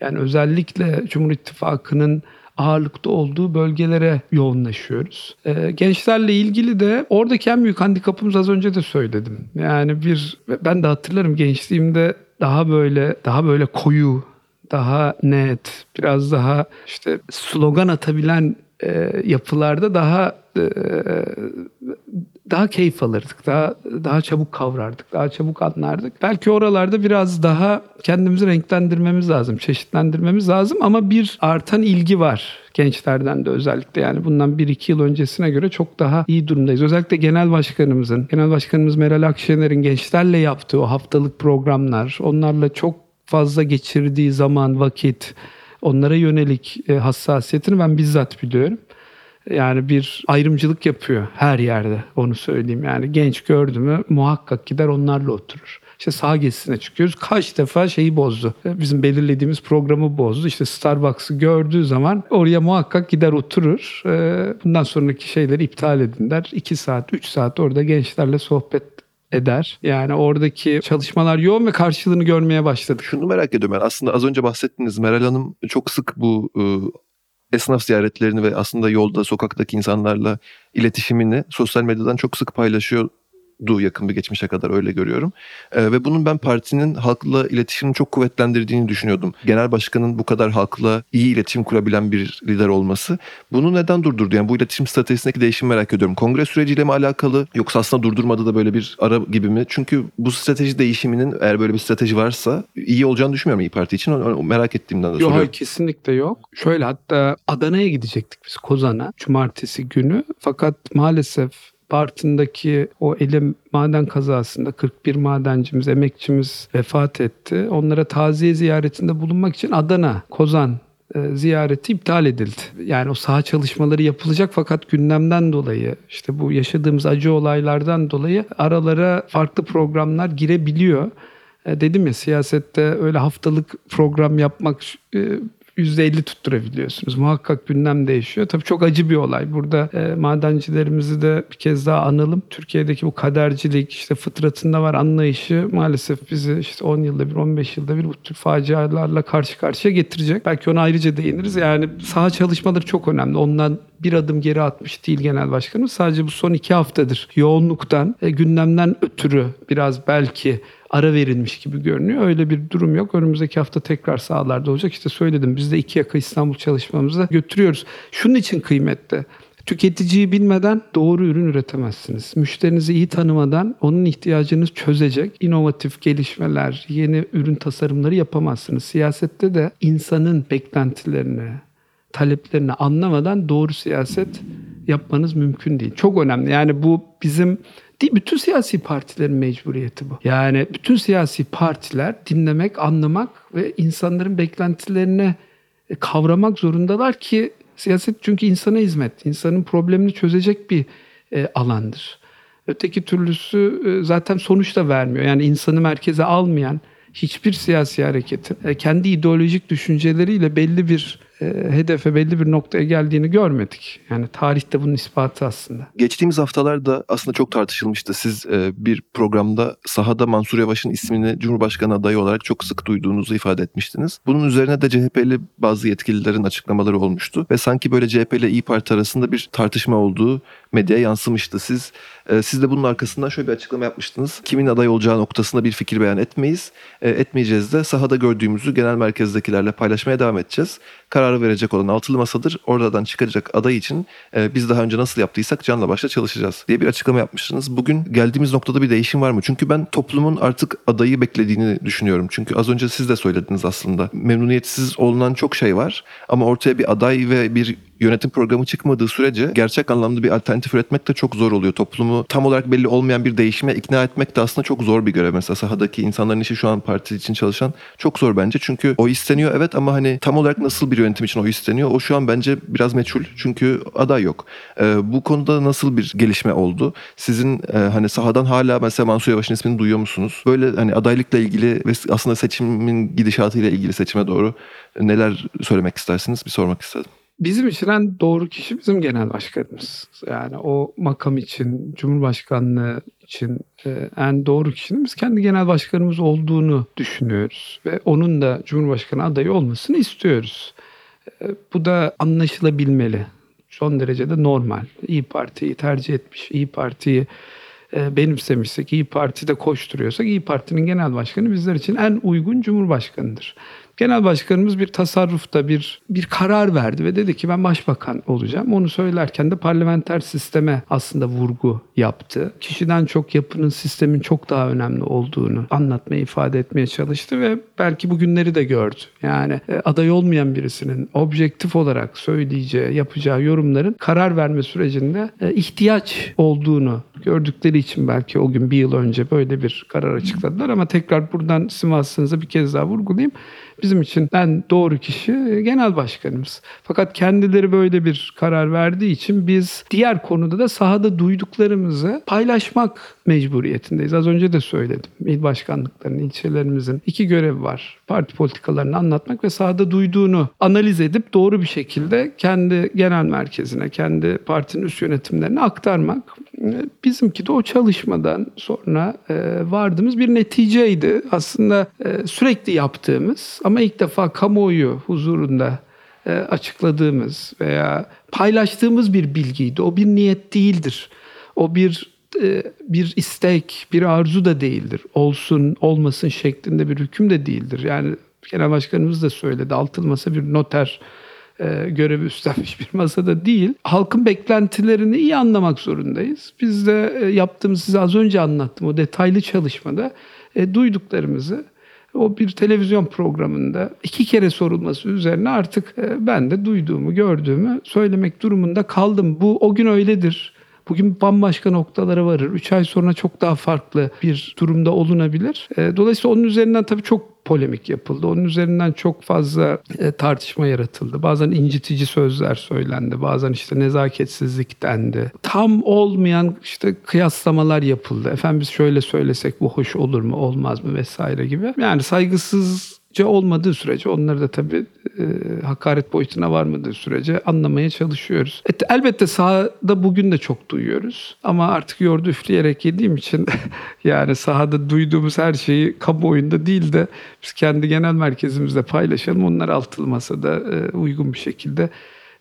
yani özellikle Cumhur İttifakı'nın ağırlıkta olduğu bölgelere yoğunlaşıyoruz. Ee, gençlerle ilgili de oradaki en büyük handikapımız az önce de söyledim. Yani bir ben de hatırlarım gençliğimde daha böyle daha böyle koyu, daha net, biraz daha işte slogan atabilen e, yapılarda daha e, daha keyif alırdık. Daha daha çabuk kavrardık. Daha çabuk anlardık. Belki oralarda biraz daha kendimizi renklendirmemiz lazım, çeşitlendirmemiz lazım ama bir artan ilgi var gençlerden de özellikle. Yani bundan 1-2 yıl öncesine göre çok daha iyi durumdayız. Özellikle genel başkanımızın, genel başkanımız Meral Akşener'in gençlerle yaptığı o haftalık programlar, onlarla çok fazla geçirdiği zaman, vakit, onlara yönelik e, hassasiyetini ben bizzat biliyorum. Yani bir ayrımcılık yapıyor her yerde onu söyleyeyim. Yani genç gördü mü muhakkak gider onlarla oturur. İşte sağ gezisine çıkıyoruz. Kaç defa şeyi bozdu. Bizim belirlediğimiz programı bozdu. İşte Starbucks'ı gördüğü zaman oraya muhakkak gider oturur. Ee, Bundan sonraki şeyleri iptal edin der. 2 saat, 3 saat orada gençlerle sohbet eder. Yani oradaki çalışmalar yoğun ve karşılığını görmeye başladık. Şunu merak ediyorum ben. Aslında az önce bahsettiniz Meral Hanım çok sık bu e, esnaf ziyaretlerini ve aslında yolda sokaktaki insanlarla iletişimini sosyal medyadan çok sık paylaşıyordu yakın bir geçmişe kadar öyle görüyorum. E, ve bunun ben partinin halkla iletişimini çok kuvvetlendirdiğini düşünüyordum. Genel başkanın bu kadar halkla iyi iletişim kurabilen bir lider olması. Bunu neden durdurdu? Yani bu iletişim stratejisindeki değişimi merak ediyorum. Kongre süreciyle mi alakalı yoksa aslında durdurmadı da böyle bir ara gibi mi? Çünkü bu strateji değişiminin eğer böyle bir strateji varsa iyi olacağını düşünmüyorum İyi Parti için. Onu- merak ettiğimden de Yok soruyorum. hayır kesinlikle yok. Şöyle hatta Adana'ya gidecektik biz Kozan'a cumartesi günü. Fakat maalesef Bartın'daki o elim maden kazasında 41 madencimiz, emekçimiz vefat etti. Onlara taziye ziyaretinde bulunmak için Adana, Kozan e, ziyareti iptal edildi. Yani o saha çalışmaları yapılacak fakat gündemden dolayı işte bu yaşadığımız acı olaylardan dolayı aralara farklı programlar girebiliyor. E, dedim ya siyasette öyle haftalık program yapmak e, %50 tutturabiliyorsunuz. Muhakkak gündem değişiyor. Tabii çok acı bir olay. Burada e, madencilerimizi de bir kez daha analım. Türkiye'deki bu kadercilik, işte fıtratında var anlayışı maalesef bizi işte 10 yılda bir, 15 yılda bir bu tür facialarla karşı karşıya getirecek. Belki ona ayrıca değiniriz. Yani saha çalışmaları çok önemli. Ondan bir adım geri atmış değil genel başkanımız. Sadece bu son iki haftadır yoğunluktan, e, gündemden ötürü biraz belki ara verilmiş gibi görünüyor. Öyle bir durum yok. Önümüzdeki hafta tekrar sahalarda olacak. İşte söyledim biz de iki yaka İstanbul çalışmamızı götürüyoruz. Şunun için kıymetli. Tüketiciyi bilmeden doğru ürün üretemezsiniz. Müşterinizi iyi tanımadan onun ihtiyacını çözecek inovatif gelişmeler, yeni ürün tasarımları yapamazsınız. Siyasette de insanın beklentilerini, taleplerini anlamadan doğru siyaset yapmanız mümkün değil. Çok önemli. Yani bu bizim değil bütün siyasi partilerin mecburiyeti bu. Yani bütün siyasi partiler dinlemek, anlamak ve insanların beklentilerini e, kavramak zorundalar ki siyaset çünkü insana hizmet, insanın problemini çözecek bir e, alandır. Öteki türlüsü e, zaten sonuç da vermiyor. Yani insanı merkeze almayan hiçbir siyasi hareketin e, kendi ideolojik düşünceleriyle belli bir hedefe, belli bir noktaya geldiğini görmedik. Yani tarihte bunun ispatı aslında. Geçtiğimiz haftalarda aslında çok tartışılmıştı. Siz e, bir programda sahada Mansur Yavaş'ın ismini Cumhurbaşkanı adayı olarak çok sık duyduğunuzu ifade etmiştiniz. Bunun üzerine de CHP'li bazı yetkililerin açıklamaları olmuştu. Ve sanki böyle CHP ile İyi Parti arasında bir tartışma olduğu medyaya yansımıştı. Siz e, siz de bunun arkasından şöyle bir açıklama yapmıştınız. Kimin aday olacağı noktasında bir fikir beyan etmeyiz. E, etmeyeceğiz de sahada gördüğümüzü genel merkezdekilerle paylaşmaya devam edeceğiz. Kararı verecek olan altılı masadır. Oradan çıkacak aday için e, biz daha önce nasıl yaptıysak canla başla çalışacağız diye bir açıklama yapmıştınız. Bugün geldiğimiz noktada bir değişim var mı? Çünkü ben toplumun artık adayı beklediğini düşünüyorum. Çünkü az önce siz de söylediniz aslında. Memnuniyetsiz olunan çok şey var ama ortaya bir aday ve bir yönetim programı çıkmadığı sürece gerçek anlamda bir alternatif üretmek de çok zor oluyor. Toplumu tam olarak belli olmayan bir değişime ikna etmek de aslında çok zor bir görev. Mesela sahadaki insanların işi şu an parti için çalışan çok zor bence. Çünkü o isteniyor evet ama hani tam olarak nasıl bir yönetim için o isteniyor o şu an bence biraz meçhul. Çünkü aday yok. Ee, bu konuda nasıl bir gelişme oldu? Sizin e, hani sahadan hala mesela Mansur Yavaş'ın ismini duyuyor musunuz? Böyle hani adaylıkla ilgili ve aslında seçimin gidişatıyla ilgili seçime doğru neler söylemek istersiniz? Bir sormak istedim. Bizim için en doğru kişi bizim genel başkanımız. Yani o makam için, Cumhurbaşkanlığı için e, en doğru kişinin biz kendi genel başkanımız olduğunu düşünüyoruz. Ve onun da Cumhurbaşkanı adayı olmasını istiyoruz. E, bu da anlaşılabilmeli. Son derecede normal. İyi Parti'yi tercih etmiş, İyi Parti'yi e, benimsemişsek, İyi Parti'de koşturuyorsak İyi Parti'nin genel başkanı bizler için en uygun Cumhurbaşkanıdır. Genel başkanımız bir tasarrufta bir bir karar verdi ve dedi ki ben başbakan olacağım. Onu söylerken de parlamenter sisteme aslında vurgu yaptı. Kişiden çok yapının sistemin çok daha önemli olduğunu anlatmaya ifade etmeye çalıştı ve belki bugünleri de gördü. Yani e, aday olmayan birisinin objektif olarak söyleyeceği, yapacağı yorumların karar verme sürecinde e, ihtiyaç olduğunu gördükleri için belki o gün bir yıl önce böyle bir karar açıkladılar ama tekrar buradan sizin vasıtanıza bir kez daha vurgulayayım. Bizim için en doğru kişi genel başkanımız. Fakat kendileri böyle bir karar verdiği için biz diğer konuda da sahada duyduklarımızı paylaşmak mecburiyetindeyiz. Az önce de söyledim. İl başkanlıklarının, ilçelerimizin iki görevi var. Parti politikalarını anlatmak ve sahada duyduğunu analiz edip doğru bir şekilde kendi genel merkezine, kendi partinin üst yönetimlerine aktarmak. Bizimki de o çalışmadan sonra e, vardığımız bir neticeydi. Aslında e, sürekli yaptığımız ama ilk defa kamuoyu huzurunda e, açıkladığımız veya paylaştığımız bir bilgiydi. O bir niyet değildir. O bir e, bir istek, bir arzu da değildir. Olsun, olmasın şeklinde bir hüküm de değildir. Yani genel başkanımız da söyledi. Masa bir noter e, görevi üstlenmiş bir masada değil. Halkın beklentilerini iyi anlamak zorundayız. Biz de e, yaptığımız size az önce anlattım o detaylı çalışmada e, duyduklarımızı o bir televizyon programında iki kere sorulması üzerine artık e, ben de duyduğumu, gördüğümü söylemek durumunda kaldım. Bu o gün öyledir. Bugün bambaşka noktalara varır. Üç ay sonra çok daha farklı bir durumda olunabilir. E, Dolayısıyla onun üzerinden tabii çok polemik yapıldı. Onun üzerinden çok fazla e, tartışma yaratıldı. Bazen incitici sözler söylendi. Bazen işte nezaketsizlik dendi. Tam olmayan işte kıyaslamalar yapıldı. Efendim biz şöyle söylesek bu hoş olur mu olmaz mı vesaire gibi. Yani saygısızca olmadığı sürece onları da tabii e, hakaret boyutuna varmadığı sürece anlamaya çalışıyoruz. Et, elbette sahada bugün de çok duyuyoruz. Ama artık yoğurdu üfleyerek yediğim için yani sahada duyduğumuz her şeyi kamuoyunda değil de biz kendi genel merkezimizde paylaşalım. Onlar altılı masada e, uygun bir şekilde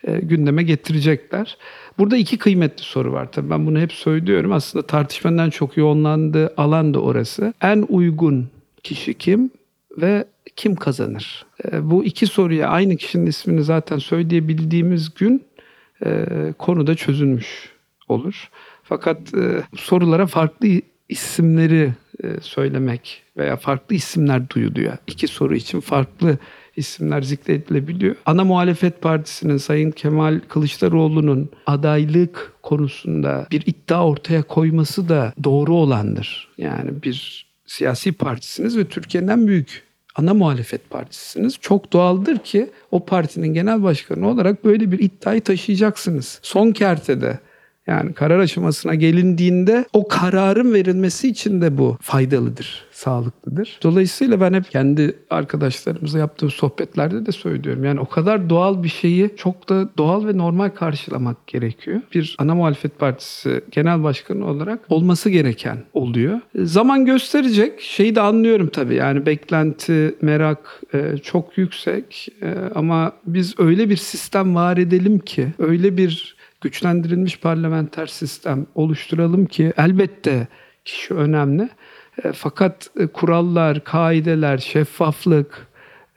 e, gündeme getirecekler. Burada iki kıymetli soru var tabii ben bunu hep söylüyorum. Aslında tartışmanın en çok yoğunlandığı alan da orası. En uygun kişi kim ve kim kazanır? E, bu iki soruya aynı kişinin ismini zaten söyleyebildiğimiz gün e, konuda çözülmüş olur. Fakat e, sorulara farklı isimleri söylemek veya farklı isimler duyuluyor. İki soru için farklı isimler zikredilebiliyor. Ana muhalefet partisinin Sayın Kemal Kılıçdaroğlu'nun adaylık konusunda bir iddia ortaya koyması da doğru olandır. Yani bir siyasi partisiniz ve Türkiye'nin en büyük ana muhalefet partisisiniz. Çok doğaldır ki o partinin genel başkanı olarak böyle bir iddiayı taşıyacaksınız. Son kertede yani karar aşamasına gelindiğinde o kararın verilmesi için de bu faydalıdır, sağlıklıdır. Dolayısıyla ben hep kendi arkadaşlarımızla yaptığım sohbetlerde de söylüyorum. Yani o kadar doğal bir şeyi çok da doğal ve normal karşılamak gerekiyor. Bir ana muhalefet partisi genel başkanı olarak olması gereken oluyor. Zaman gösterecek. Şeyi de anlıyorum tabii. Yani beklenti, merak e, çok yüksek. E, ama biz öyle bir sistem var edelim ki, öyle bir güçlendirilmiş parlamenter sistem oluşturalım ki elbette kişi önemli. E, fakat e, kurallar, kaideler, şeffaflık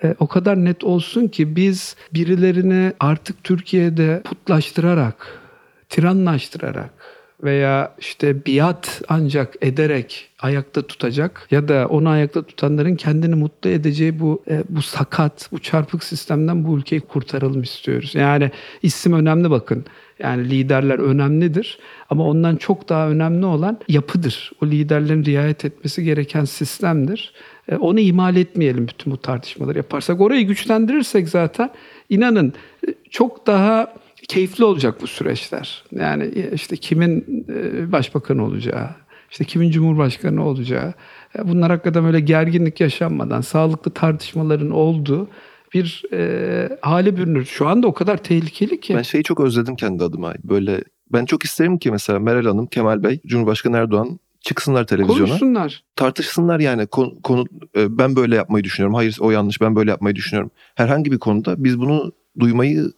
e, o kadar net olsun ki biz birilerini artık Türkiye'de putlaştırarak, tiranlaştırarak veya işte biat ancak ederek ayakta tutacak ya da onu ayakta tutanların kendini mutlu edeceği bu e, bu sakat, bu çarpık sistemden bu ülkeyi kurtaralım istiyoruz. Yani isim önemli bakın. Yani liderler önemlidir ama ondan çok daha önemli olan yapıdır. O liderlerin riayet etmesi gereken sistemdir. E, onu ihmal etmeyelim bütün bu tartışmaları yaparsak. Orayı güçlendirirsek zaten inanın e, çok daha keyifli olacak bu süreçler. Yani işte kimin e, başbakan olacağı, işte kimin cumhurbaşkanı olacağı. Bunlar hakikaten böyle gerginlik yaşanmadan sağlıklı tartışmaların olduğu bir e, hale bürünür. Şu anda o kadar tehlikeli ki. Ben şeyi çok özledim kendi adıma. Böyle ben çok isterim ki mesela Meral Hanım, Kemal Bey, Cumhurbaşkanı Erdoğan çıksınlar televizyona. Konuşsunlar. Tartışsınlar yani konu, konu e, ben böyle yapmayı düşünüyorum. Hayır o yanlış ben böyle yapmayı düşünüyorum. Herhangi bir konuda biz bunu duymayı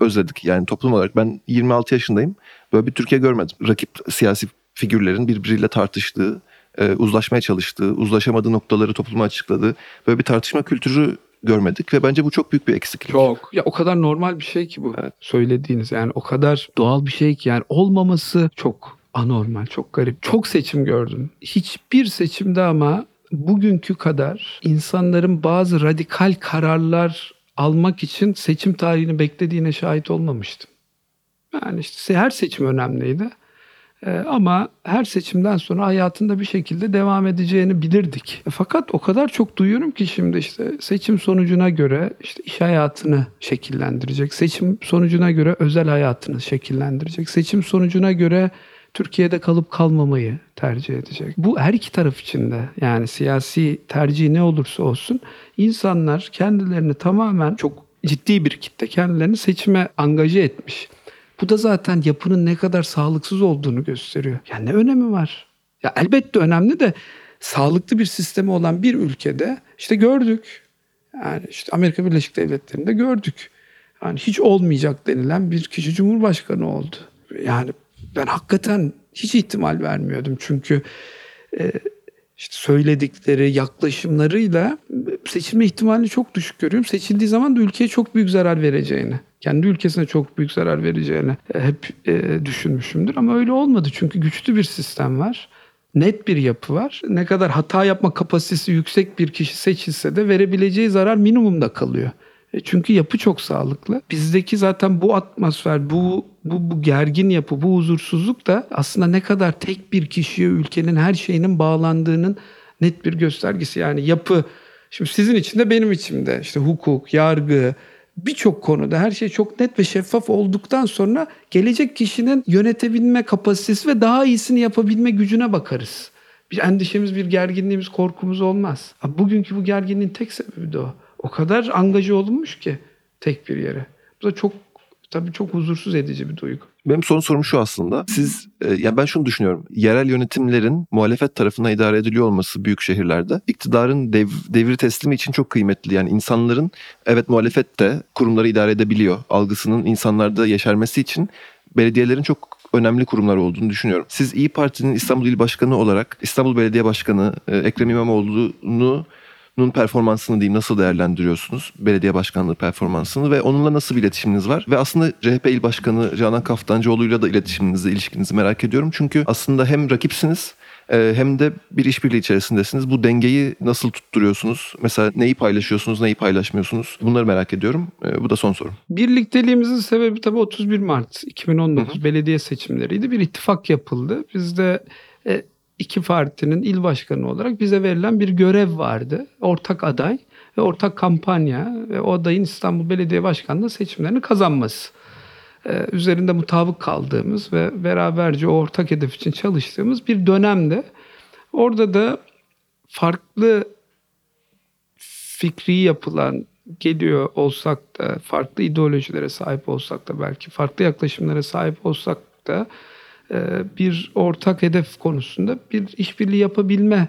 özledik. Yani toplum olarak ben 26 yaşındayım. Böyle bir Türkiye görmedim. Rakip siyasi figürlerin birbiriyle tartıştığı, e, uzlaşmaya çalıştığı, uzlaşamadığı noktaları topluma açıkladığı böyle bir tartışma kültürü görmedik ve bence bu çok büyük bir eksiklik. Çok. Ya o kadar normal bir şey ki bu evet. söylediğiniz. Yani o kadar doğal bir şey ki yani olmaması çok anormal, çok garip. Çok seçim gördüm. Hiçbir seçimde ama bugünkü kadar insanların bazı radikal kararlar almak için seçim tarihini beklediğine şahit olmamıştım. Yani işte her seçim önemliydi. Ee, ama her seçimden sonra hayatında bir şekilde devam edeceğini bilirdik. E, Fakat o kadar çok duyuyorum ki şimdi işte seçim sonucuna göre işte iş hayatını şekillendirecek. Seçim sonucuna göre özel hayatını şekillendirecek. Seçim sonucuna göre Türkiye'de kalıp kalmamayı tercih edecek. Bu her iki taraf için de yani siyasi tercih ne olursa olsun insanlar kendilerini tamamen çok ciddi bir kitle kendilerini seçime angaje etmiş. Bu da zaten yapının ne kadar sağlıksız olduğunu gösteriyor. Yani ne önemi var? Ya elbette önemli de sağlıklı bir sistemi olan bir ülkede işte gördük. Yani işte Amerika Birleşik Devletleri'nde gördük. Yani hiç olmayacak denilen bir kişi cumhurbaşkanı oldu. Yani ben hakikaten hiç ihtimal vermiyordum. Çünkü e, işte söyledikleri yaklaşımlarıyla seçilme ihtimalini çok düşük görüyorum. Seçildiği zaman da ülkeye çok büyük zarar vereceğini, kendi ülkesine çok büyük zarar vereceğini e, hep e, düşünmüşümdür. Ama öyle olmadı çünkü güçlü bir sistem var. Net bir yapı var. Ne kadar hata yapma kapasitesi yüksek bir kişi seçilse de verebileceği zarar minimumda kalıyor. E, Çünkü yapı çok sağlıklı. Bizdeki zaten bu atmosfer, bu, bu, bu gergin yapı, bu huzursuzluk da aslında ne kadar tek bir kişiye ülkenin her şeyinin bağlandığının net bir göstergesi. Yani yapı, şimdi sizin için de benim için de işte hukuk, yargı, birçok konuda her şey çok net ve şeffaf olduktan sonra gelecek kişinin yönetebilme kapasitesi ve daha iyisini yapabilme gücüne bakarız. Bir endişemiz, bir gerginliğimiz, korkumuz olmaz. Bugünkü bu gerginliğin tek sebebi de o. O kadar angaja olunmuş ki tek bir yere. Bu da çok tabii çok huzursuz edici bir duygu. Benim son sorum şu aslında. Siz, e, yani ben şunu düşünüyorum. Yerel yönetimlerin muhalefet tarafından idare ediliyor olması büyük şehirlerde iktidarın dev, devir teslimi için çok kıymetli. Yani insanların evet muhalefet de kurumları idare edebiliyor. Algısının insanlarda yeşermesi için belediyelerin çok önemli kurumlar olduğunu düşünüyorum. Siz İyi Parti'nin İstanbul İl Başkanı olarak İstanbul Belediye Başkanı e, Ekrem İmamoğlu'nu nun performansını diyeyim nasıl değerlendiriyorsunuz? Belediye başkanlığı performansını ve onunla nasıl bir iletişiminiz var? Ve aslında CHP İl Başkanı Canan Kaftancıoğlu'yla da iletişiminizi, ilişkinizi merak ediyorum. Çünkü aslında hem rakipsiniz e, hem de bir işbirliği içerisindesiniz. Bu dengeyi nasıl tutturuyorsunuz? Mesela neyi paylaşıyorsunuz, neyi paylaşmıyorsunuz? Bunları merak ediyorum. E, Bu da son sorum. Birlikteliğimizin sebebi tabii 31 Mart 2019 belediye seçimleriydi. Bir ittifak yapıldı. Bizde e, iki partinin il başkanı olarak bize verilen bir görev vardı. Ortak aday ve ortak kampanya ve o adayın İstanbul Belediye Başkanlığı seçimlerini kazanması. Ee, üzerinde mutabık kaldığımız ve beraberce o ortak hedef için çalıştığımız bir dönemde orada da farklı fikri yapılan geliyor olsak da farklı ideolojilere sahip olsak da belki farklı yaklaşımlara sahip olsak da bir ortak hedef konusunda bir işbirliği yapabilme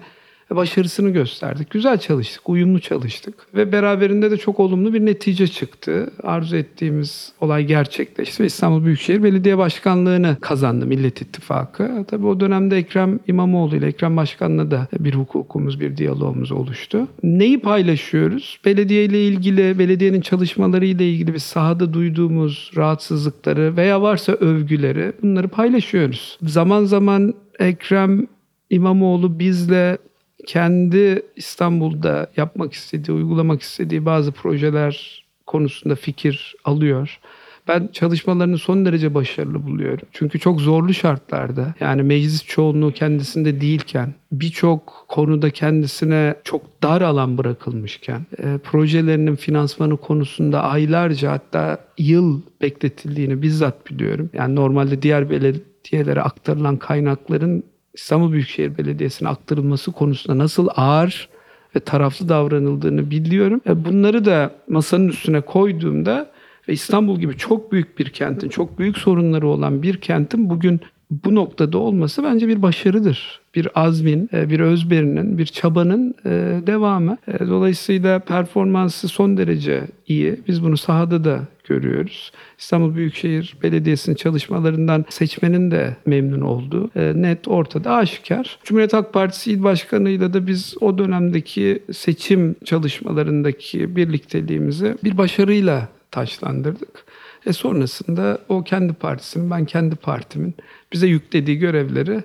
başarısını gösterdik. Güzel çalıştık, uyumlu çalıştık ve beraberinde de çok olumlu bir netice çıktı. Arzu ettiğimiz olay gerçekleşti ve İstanbul Büyükşehir Belediye Başkanlığı'nı kazandı Millet İttifakı. Tabii o dönemde Ekrem İmamoğlu ile Ekrem Başkan'la da bir hukukumuz, bir diyalogumuz oluştu. Neyi paylaşıyoruz? Belediye ile ilgili, belediyenin çalışmaları ile ilgili biz sahada duyduğumuz rahatsızlıkları veya varsa övgüleri bunları paylaşıyoruz. Zaman zaman Ekrem İmamoğlu bizle kendi İstanbul'da yapmak istediği, uygulamak istediği bazı projeler konusunda fikir alıyor. Ben çalışmalarını son derece başarılı buluyorum. Çünkü çok zorlu şartlarda yani meclis çoğunluğu kendisinde değilken birçok konuda kendisine çok dar alan bırakılmışken e, projelerinin finansmanı konusunda aylarca hatta yıl bekletildiğini bizzat biliyorum. Yani normalde diğer belediyelere aktarılan kaynakların İstanbul Büyükşehir Belediyesi'ne aktarılması konusunda nasıl ağır ve taraflı davranıldığını biliyorum. E, Bunları da masanın üstüne koyduğumda ve İstanbul gibi çok büyük bir kentin, çok büyük sorunları olan bir kentin bugün bu noktada olması bence bir başarıdır. Bir azmin, e, bir özverinin, bir çabanın e, devamı. E, Dolayısıyla performansı son derece iyi. Biz bunu sahada da görüyoruz. İstanbul Büyükşehir Belediyesi'nin çalışmalarından seçmenin de memnun olduğu net ortada aşikar. Cumhuriyet Halk Partisi İl Başkanı'yla da biz o dönemdeki seçim çalışmalarındaki birlikteliğimizi bir başarıyla taşlandırdık. E sonrasında o kendi partisinin, ben kendi partimin bize yüklediği görevleri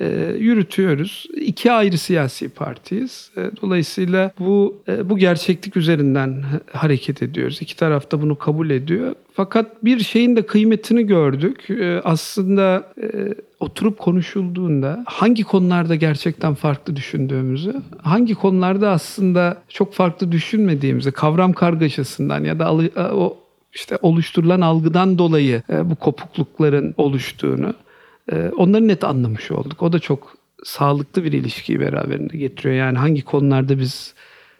e, yürütüyoruz. İki ayrı siyasi partiyiz. E, dolayısıyla bu e, bu gerçeklik üzerinden hareket ediyoruz. İki taraf da bunu kabul ediyor. Fakat bir şeyin de kıymetini gördük. E, aslında e, oturup konuşulduğunda hangi konularda gerçekten farklı düşündüğümüzü, hangi konularda aslında çok farklı düşünmediğimizi, kavram kargaşasından ya da e, o işte oluşturulan algıdan dolayı e, bu kopuklukların oluştuğunu onları net anlamış olduk. O da çok sağlıklı bir ilişkiyi beraberinde getiriyor. Yani hangi konularda biz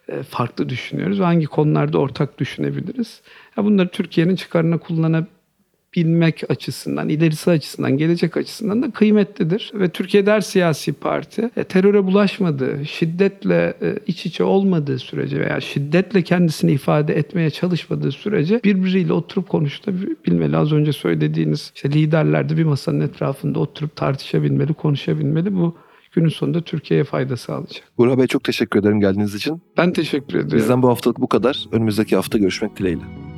e, farklı düşünüyoruz ve hangi konularda ortak düşünebiliriz. Ya bunları Türkiye'nin çıkarına kullanabilmek açısından, ilerisi açısından, gelecek açısından da kıymetlidir. Ve Türkiye'de her siyasi parti e, teröre bulaşmadığı, şiddetle e, iç içe olmadığı sürece veya şiddetle kendisini ifade etmeye çalışmadığı sürece birbiriyle oturup konuşabilmeli. Az önce söylediğiniz işte liderler de bir masanın etrafında oturup tartışabilmeli, konuşabilmeli. Bu günün sonunda Türkiye'ye fayda sağlayacak. Burak Bey çok teşekkür ederim geldiğiniz için. Ben teşekkür ediyorum. Bizden bu haftalık bu kadar. Önümüzdeki hafta görüşmek dileğiyle.